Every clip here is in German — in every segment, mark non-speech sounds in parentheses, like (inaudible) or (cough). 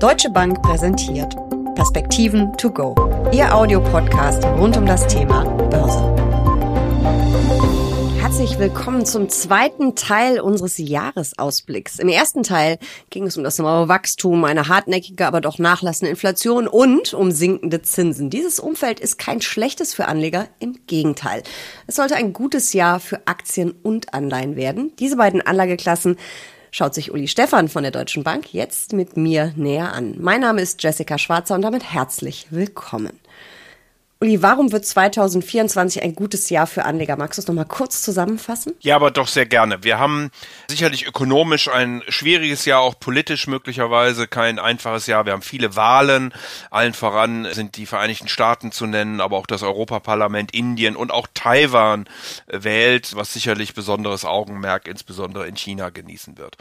Deutsche Bank präsentiert Perspektiven to go. Ihr Audiopodcast rund um das Thema Börse. Herzlich willkommen zum zweiten Teil unseres Jahresausblicks. Im ersten Teil ging es um das neue Wachstum, eine hartnäckige, aber doch nachlassende Inflation und um sinkende Zinsen. Dieses Umfeld ist kein schlechtes für Anleger, im Gegenteil. Es sollte ein gutes Jahr für Aktien und Anleihen werden. Diese beiden Anlageklassen schaut sich Uli Stefan von der Deutschen Bank jetzt mit mir näher an. Mein Name ist Jessica Schwarzer und damit herzlich willkommen. Uli, warum wird 2024 ein gutes Jahr für Anleger? Magst du es nochmal kurz zusammenfassen? Ja, aber doch sehr gerne. Wir haben sicherlich ökonomisch ein schwieriges Jahr, auch politisch möglicherweise kein einfaches Jahr. Wir haben viele Wahlen. Allen voran sind die Vereinigten Staaten zu nennen, aber auch das Europaparlament, Indien und auch Taiwan wählt, was sicherlich besonderes Augenmerk insbesondere in China genießen wird.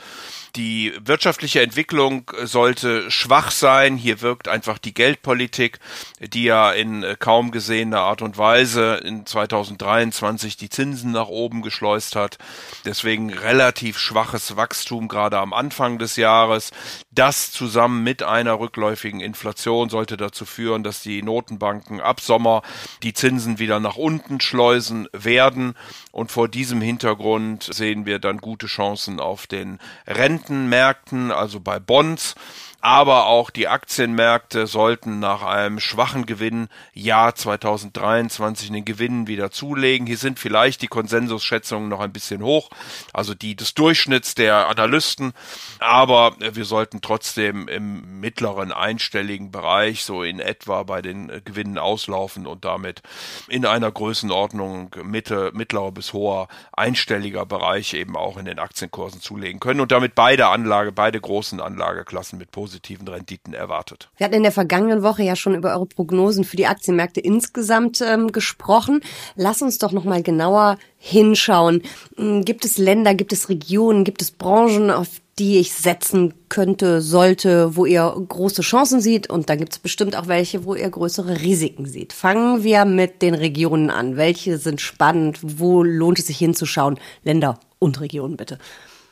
Die wirtschaftliche Entwicklung sollte schwach sein. Hier wirkt einfach die Geldpolitik, die ja in kaum gesehener Art und Weise in 2023 die Zinsen nach oben geschleust hat. Deswegen relativ schwaches Wachstum gerade am Anfang des Jahres. Das zusammen mit einer rückläufigen Inflation sollte dazu führen, dass die Notenbanken ab Sommer die Zinsen wieder nach unten schleusen werden. Und vor diesem Hintergrund sehen wir dann gute Chancen auf den Rentenmärkten, also bei Bonds aber auch die Aktienmärkte sollten nach einem schwachen Gewinn Jahr 2023 den Gewinnen wieder zulegen. Hier sind vielleicht die Konsensusschätzungen noch ein bisschen hoch, also die des Durchschnitts der Analysten, aber wir sollten trotzdem im mittleren einstelligen Bereich so in etwa bei den Gewinnen auslaufen und damit in einer Größenordnung Mitte, mittlerer bis hoher einstelliger Bereich eben auch in den Aktienkursen zulegen können und damit beide Anlage, beide großen Anlageklassen mit positiven Renditen erwartet. Wir hatten in der vergangenen Woche ja schon über eure Prognosen für die Aktienmärkte insgesamt ähm, gesprochen. Lass uns doch noch mal genauer hinschauen. Hm, gibt es Länder, gibt es Regionen, gibt es Branchen, auf die ich setzen könnte, sollte, wo ihr große Chancen sieht und dann gibt es bestimmt auch welche, wo ihr größere Risiken sieht. Fangen wir mit den Regionen an. Welche sind spannend? Wo lohnt es sich hinzuschauen? Länder und Regionen bitte.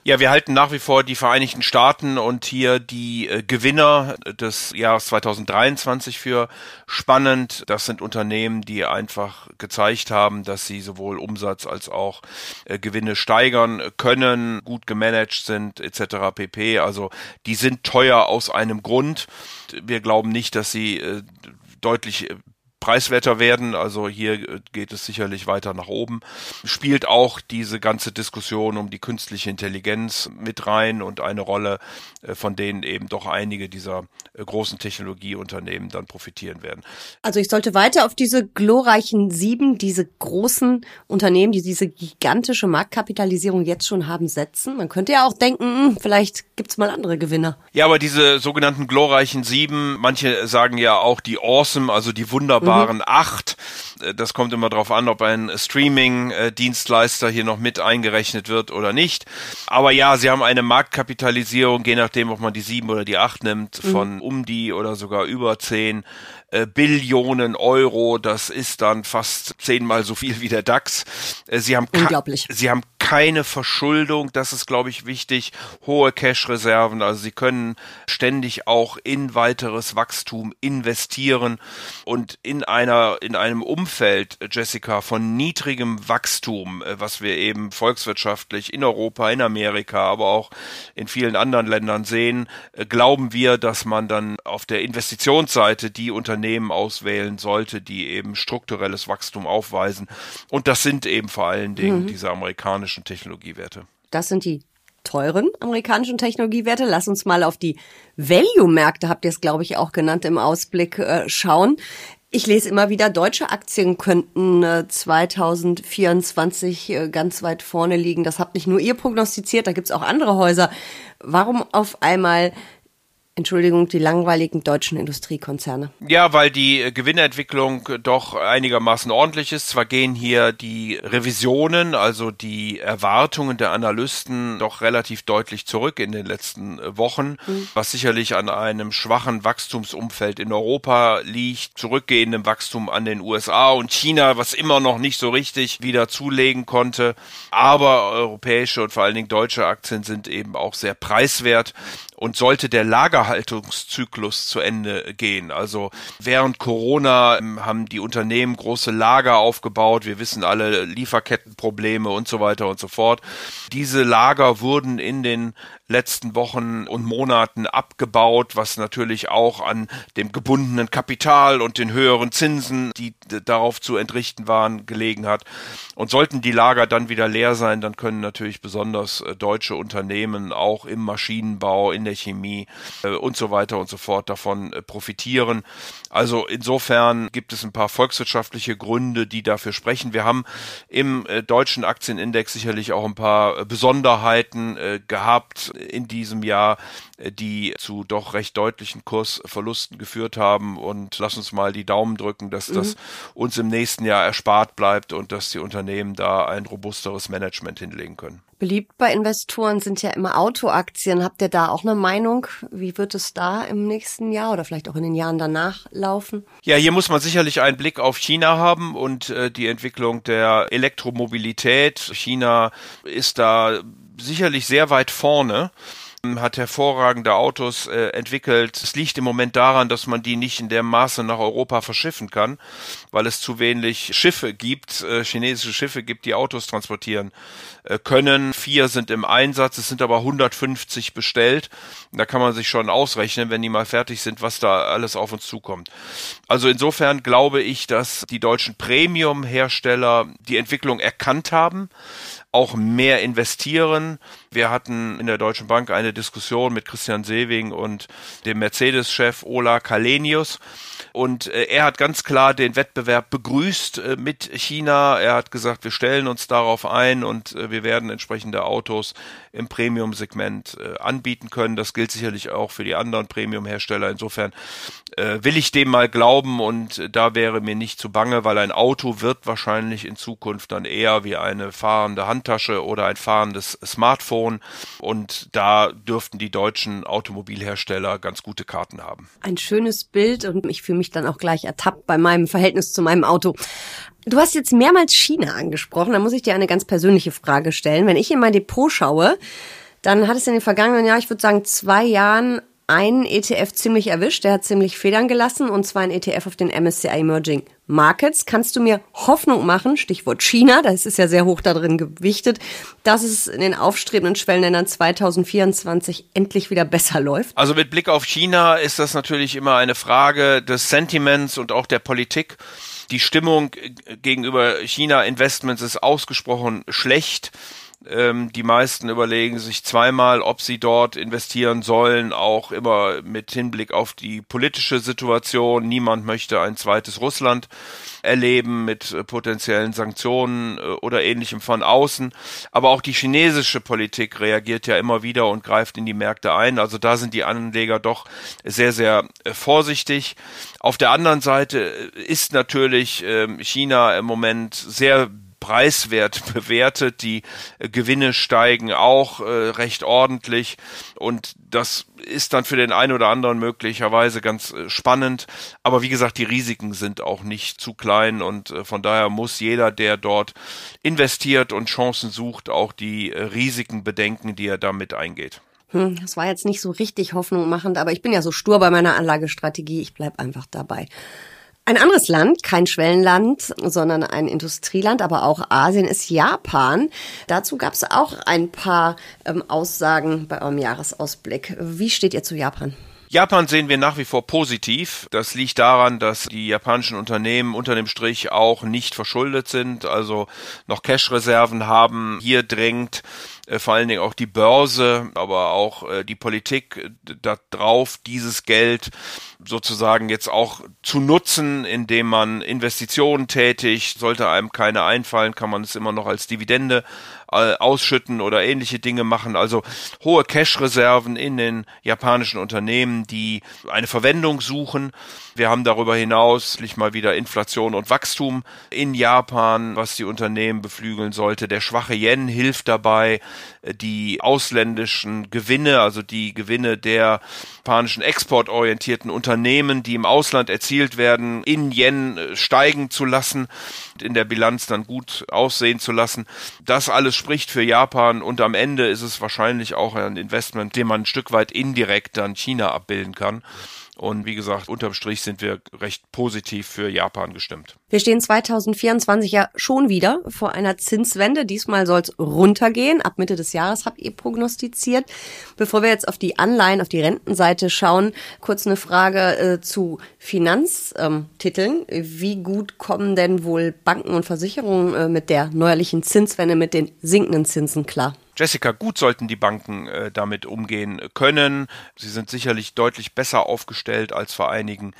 Ja, wir halten nach wie vor die Vereinigten Staaten und hier die äh, Gewinner des Jahres 2023 für spannend. Das sind Unternehmen, die einfach gezeigt haben, dass sie sowohl Umsatz als auch äh, Gewinne steigern können, gut gemanagt sind etc. pp. Also die sind teuer aus einem Grund. Wir glauben nicht, dass sie äh, deutlich preiswerter werden. Also hier äh, geht es sicherlich weiter nach oben. Spielt auch diese ganze Diskussion um die künstliche Intelligenz mit rein und eine Rolle, äh, von denen eben doch einige dieser äh, großen Technologieunternehmen dann profitieren werden. Also ich sollte weiter auf diese glorreichen sieben, diese großen Unternehmen, die diese gigantische Marktkapitalisierung jetzt schon haben, setzen. Man könnte ja auch denken, hm, vielleicht gibt's mal andere Gewinner. Ja, aber diese sogenannten glorreichen sieben, manche sagen ja auch die Awesome, also die wunderbaren wunderbaren mhm. acht. Äh, das kommt immer darauf an, ob ein Streaming-Dienstleister hier noch mit eingerechnet wird oder nicht. Aber ja, sie haben eine Marktkapitalisierung, je nachdem, ob man die sieben oder die acht nimmt, mhm. von um die oder sogar über zehn äh, Billionen Euro. Das ist dann fast zehnmal so viel wie der DAX. Äh, sie haben Unglaublich. Sie haben keine Verschuldung, das ist, glaube ich, wichtig. Hohe Cash-Reserven, also sie können ständig auch in weiteres Wachstum investieren und in einer, in einem Umfeld, Jessica, von niedrigem Wachstum, äh, was wir eben volkswirtschaftlich in Europa, in Amerika, aber auch in vielen anderen Ländern sehen, äh, glauben wir, dass man dann auf der Investitionsseite die Unternehmen auswählen sollte, die eben strukturelles Wachstum aufweisen. Und das sind eben vor allen Dingen mhm. diese amerikanischen amerikanischen Technologiewerte. Das sind die teuren amerikanischen Technologiewerte. Lass uns mal auf die Value-Märkte, habt ihr es, glaube ich, auch genannt, im Ausblick äh, schauen. Ich lese immer wieder, deutsche Aktien könnten äh, 2024 äh, ganz weit vorne liegen. Das habt nicht nur ihr prognostiziert, da gibt's auch andere Häuser. Warum auf einmal Entschuldigung, die langweiligen deutschen Industriekonzerne? Ja, weil die äh, Gewinnentwicklung doch einigermaßen ordentlich ist. Zwar gehen hier die Revisionen, also die Erwartungen der Analysten doch relativ deutlich zurück in den letzten äh, Wochen, mhm. was sicherlich an einem schwachen Wachstumsumfeld in Europa liegt, zurückgehendem Wachstum an den USA und China, was immer noch nicht so richtig wieder zulegen konnte. Aber europäische und vor allen Dingen deutsche Aktien sind eben auch sehr preiswert und sollte der Lager Lagerhaltungszyklus zu Ende gehen. Also während Corona ähm, haben die Unternehmen große Lager aufgebaut. Wir wissen alle Lieferkettenprobleme und so weiter und so fort. Diese Lager wurden in den letzten Wochen und Monaten abgebaut, was natürlich auch an dem gebundenen Kapital und den höheren Zinsen, die darauf zu entrichten waren, gelegen hat. Und sollten die Lager dann wieder leer sein, dann können natürlich besonders äh, deutsche Unternehmen auch im Maschinenbau, in der Chemie äh, und so weiter und so fort davon äh, profitieren. Also insofern gibt es ein paar volkswirtschaftliche Gründe, die dafür sprechen. Wir haben im deutschen Aktienindex sicherlich auch ein paar Besonderheiten gehabt in diesem Jahr, äh, die zu doch recht deutlichen Kursverlusten geführt haben. Und lass uns mal die Daumen drücken, dass mhm. das uns im nächsten Jahr erspart bleibt und dass die Unternehmen da ein robusteres Management hinlegen können. Beliebt bei Investoren sind ja immer Autoaktien. Habt ihr da auch eine Meinung? Wie wird es da im nächsten Jahr oder vielleicht auch in den Jahren danach laufen? Ja, hier muss man sicherlich einen Blick auf China haben und äh, die Entwicklung der Elektromobilität. China ist da sicherlich sehr weit vorne hat hervorragende Autos äh, entwickelt. Es liegt im Moment daran, dass man die nicht in dem Maße nach Europa verschiffen kann, weil es zu wenig Schiffe gibt, äh, chinesische Schiffe gibt, die Autos transportieren äh, können. Vier sind im Einsatz, es sind aber 150 bestellt. Da kann man sich schon ausrechnen, wenn die mal fertig sind, was da alles auf uns zukommt. Also insofern glaube ich, dass die deutschen Premium-Hersteller die Entwicklung erkannt haben auch mehr investieren. Wir hatten in der Deutschen Bank eine Diskussion mit Christian Sewing und dem Mercedes-Chef Ola Kalenius. Und äh, er hat ganz klar den Wettbewerb begrüßt äh, mit China. Er hat gesagt, wir stellen uns darauf ein und äh, wir werden entsprechende Autos im Premium-Segment äh, anbieten können. Das gilt sicherlich auch für die anderen Premium-Hersteller. Insofern äh, will ich dem mal glauben und äh, da wäre mir nicht zu bange, weil ein Auto wird wahrscheinlich in Zukunft dann eher wie eine fahrende Handtasche oder ein fahrendes Smartphone und da dürften die deutschen Automobilhersteller ganz gute Karten haben. Ein schönes Bild und ich fühle mich dann auch gleich ertappt bei meinem Verhältnis zu meinem Auto. Du hast jetzt mehrmals China angesprochen. Da muss ich dir eine ganz persönliche Frage stellen. Wenn ich in mein Depot schaue, dann hat es in den vergangenen Jahren, ich würde sagen, zwei Jahren einen ETF ziemlich erwischt. Der hat ziemlich Federn gelassen und zwar ein ETF auf den MSCI Emerging Markets. Kannst du mir Hoffnung machen, Stichwort China, das ist ja sehr hoch da drin gewichtet, dass es in den aufstrebenden Schwellenländern 2024 endlich wieder besser läuft? Also mit Blick auf China ist das natürlich immer eine Frage des Sentiments und auch der Politik. Die Stimmung gegenüber China-Investments ist ausgesprochen schlecht. Ähm, die meisten überlegen sich zweimal, ob sie dort investieren sollen, auch immer mit Hinblick auf die politische Situation. Niemand möchte ein zweites Russland erleben mit äh, potenziellen Sanktionen äh, oder ähnlichem von außen. Aber auch die chinesische Politik reagiert ja immer wieder und greift in die Märkte ein. Also da sind die Anleger doch sehr, sehr äh, vorsichtig. Auf der anderen Seite ist natürlich ähm, China im Moment sehr preiswert (laughs) bewertet. Die äh, Gewinne steigen auch äh, recht ordentlich und das ist dann für den einen oder anderen möglicherweise ganz äh, spannend. Aber wie gesagt, die Risiken sind auch nicht zu klein und von daher muss jeder, der dort investiert und Chancen sucht, auch die Risiken bedenken, die er damit eingeht. Hm, das war jetzt nicht so richtig hoffnungmachend, aber ich bin ja so stur bei meiner Anlagestrategie. Ich bleib einfach dabei. Ein anderes Land, kein Schwellenland, sondern ein Industrieland, aber auch Asien ist Japan. Dazu gab es auch ein paar ähm, Aussagen bei eurem Jahresausblick. Wie steht ihr zu Japan? Japan sehen wir nach wie vor positiv. Das liegt daran, dass die japanischen Unternehmen unter dem Strich auch nicht verschuldet sind, also noch Cash-Reserven haben. Hier drängt vor allen Dingen auch die Börse, aber auch äh, die Politik äh, darauf, dieses Geld sozusagen jetzt auch zu nutzen, indem man Investitionen tätigt. Sollte einem keine einfallen, kann man es immer noch als Dividende äh, ausschütten oder ähnliche Dinge machen. Also hohe Cash-Reserven in den japanischen Unternehmen, die eine Verwendung suchen. Wir haben darüber hinaus mal wieder Inflation und Wachstum in Japan, was die Unternehmen beflügeln sollte. Der schwache Yen hilft dabei, die ausländischen Gewinne, also die Gewinne der japanischen exportorientierten Unternehmen, die im Ausland erzielt werden, in Yen äh, steigen zu lassen, in der Bilanz dann gut aussehen zu lassen. Das alles spricht für Japan und am Ende ist es wahrscheinlich auch ein Investment, dem man ein Stück weit indirekt dann China abbilden kann. Und wie gesagt, unterm Strich sind wir recht positiv für Japan gestimmt. Wir stehen 2024 ja schon wieder vor einer Zinswende. Diesmal soll es runtergehen. Ab Mitte des Jahres habt ihr prognostiziert. Bevor wir jetzt auf die Anleihen, auf die Rentenseite schauen, kurz eine Frage äh, zu Finanztiteln. Wie gut kommen denn wohl Banken und Versicherungen äh, mit der neuerlichen Zinswende, mit den sinkenden Zinsen klar? Jessica, gut sollten die Banken äh, damit umgehen können. Sie sind sicherlich deutlich besser aufgestellt als vor einigen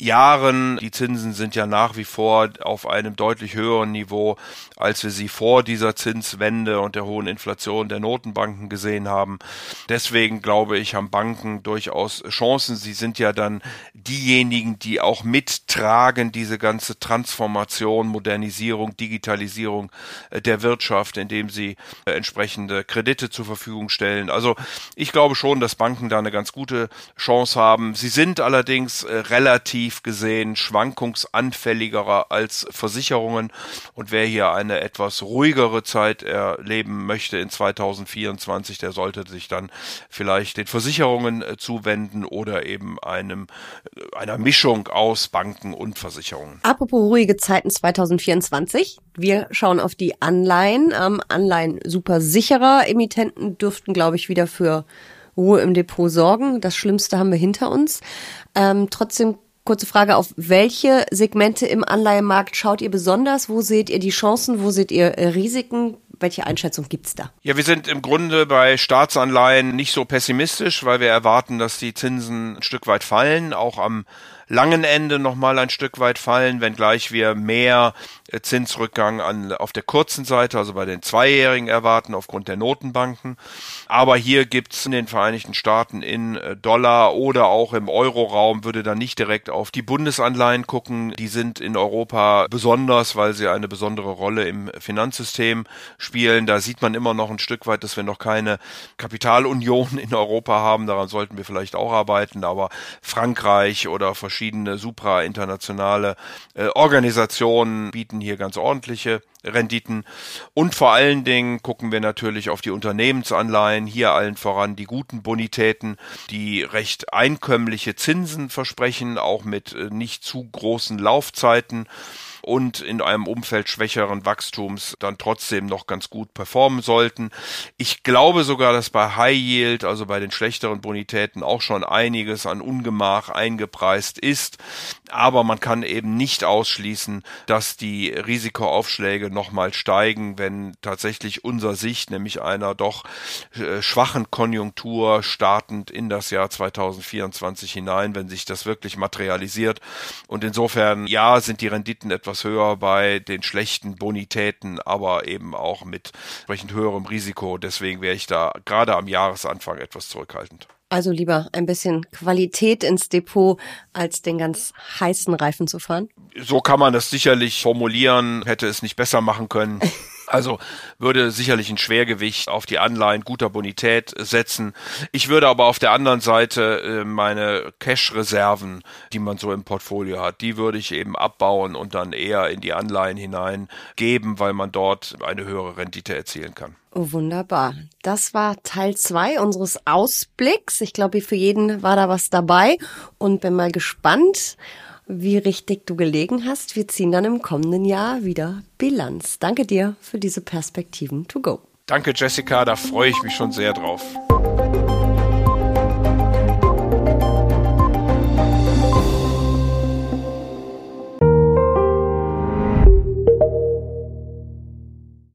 Jahren. Die Zinsen sind ja nach wie vor auf einem deutlich höheren Niveau, als wir sie vor dieser Zinswende und der hohen Inflation der Notenbanken gesehen haben. Deswegen glaube ich, haben Banken durchaus Chancen. Sie sind ja dann diejenigen, die auch mittragen, diese ganze Transformation, Modernisierung, Digitalisierung äh, der Wirtschaft, indem sie äh, entsprechende Kredite zur Verfügung stellen. Also ich glaube schon, dass Banken da eine ganz gute Chance haben. Sie sind allerdings äh, relativ relativ gesehen schwankungsanfälligerer als Versicherungen. Und wer hier eine etwas ruhigere Zeit erleben möchte in 2024, der sollte sich dann vielleicht den Versicherungen äh, zuwenden oder eben einem, äh, einer Mischung aus Banken und Versicherungen. Apropos ruhige Zeiten 2024. Wir schauen auf die Anleihen. Ähm, Anleihen super sicherer. Emittenten dürften, glaube ich, wieder für Ruhe im Depot sorgen. Das Schlimmste haben wir hinter uns. Ähm, trotzdem Kurze Frage, auf welche Segmente im Anleihemarkt schaut ihr besonders? Wo seht ihr die Chancen? Wo seht ihr äh, Risiken? Welche Einschätzung gibt's da? Ja, wir sind im Grunde bei Staatsanleihen nicht so pessimistisch, weil wir erwarten, dass die Zinsen ein Stück weit fallen, auch am langen Ende nochmal ein Stück weit fallen, wenngleich wir mehr äh, Zinsrückgang an, auf der kurzen Seite, also bei den Zweijährigen erwarten aufgrund der Notenbanken. Aber hier gibt's in den Vereinigten Staaten in äh, Dollar oder auch im Euroraum, würde dann nicht direkt auf die Bundesanleihen gucken. Die sind in Europa besonders, weil sie eine besondere Rolle im Finanzsystem spielen. Da sieht man immer noch ein Stück weit, dass wir noch keine Kapitalunion in Europa haben. Daran sollten wir vielleicht auch arbeiten. Aber Frankreich oder verschiedene suprainternationale äh, Organisationen bieten hier ganz ordentliche Renditen. Und vor allen Dingen gucken wir natürlich auf die Unternehmensanleihen, hier allen voran die guten Bonitäten, die recht einkömmliche Zinsen versprechen, auch mit äh, nicht zu großen Laufzeiten und in einem Umfeld schwächeren Wachstums dann trotzdem noch ganz gut performen sollten. Ich glaube sogar, dass bei High Yield, also bei den schlechteren Bonitäten, auch schon einiges an Ungemach eingepreist ist. Aber man kann eben nicht ausschließen, dass die Risikoaufschläge nochmal steigen, wenn tatsächlich unser Sicht, nämlich einer doch äh, schwachen Konjunktur startend in das Jahr 2024 hinein, wenn sich das wirklich materialisiert. Und insofern, ja, sind die Renditen etwas etwas höher bei den schlechten Bonitäten, aber eben auch mit entsprechend höherem Risiko. Deswegen wäre ich da gerade am Jahresanfang etwas zurückhaltend. Also lieber ein bisschen Qualität ins Depot, als den ganz heißen Reifen zu fahren? So kann man das sicherlich formulieren, hätte es nicht besser machen können. (laughs) Also würde sicherlich ein Schwergewicht auf die Anleihen guter Bonität setzen. Ich würde aber auf der anderen Seite äh, meine Cash-Reserven, die man so im Portfolio hat, die würde ich eben abbauen und dann eher in die Anleihen hineingeben, weil man dort eine höhere Rendite erzielen kann. Oh, wunderbar. Das war Teil zwei unseres Ausblicks. Ich glaube, für jeden war da was dabei und bin mal gespannt, wie richtig du gelegen hast. Wir ziehen dann im kommenden Jahr wieder Bilanz. Danke dir für diese Perspektiven to go. Danke, Jessica. Da freue ich mich schon sehr drauf.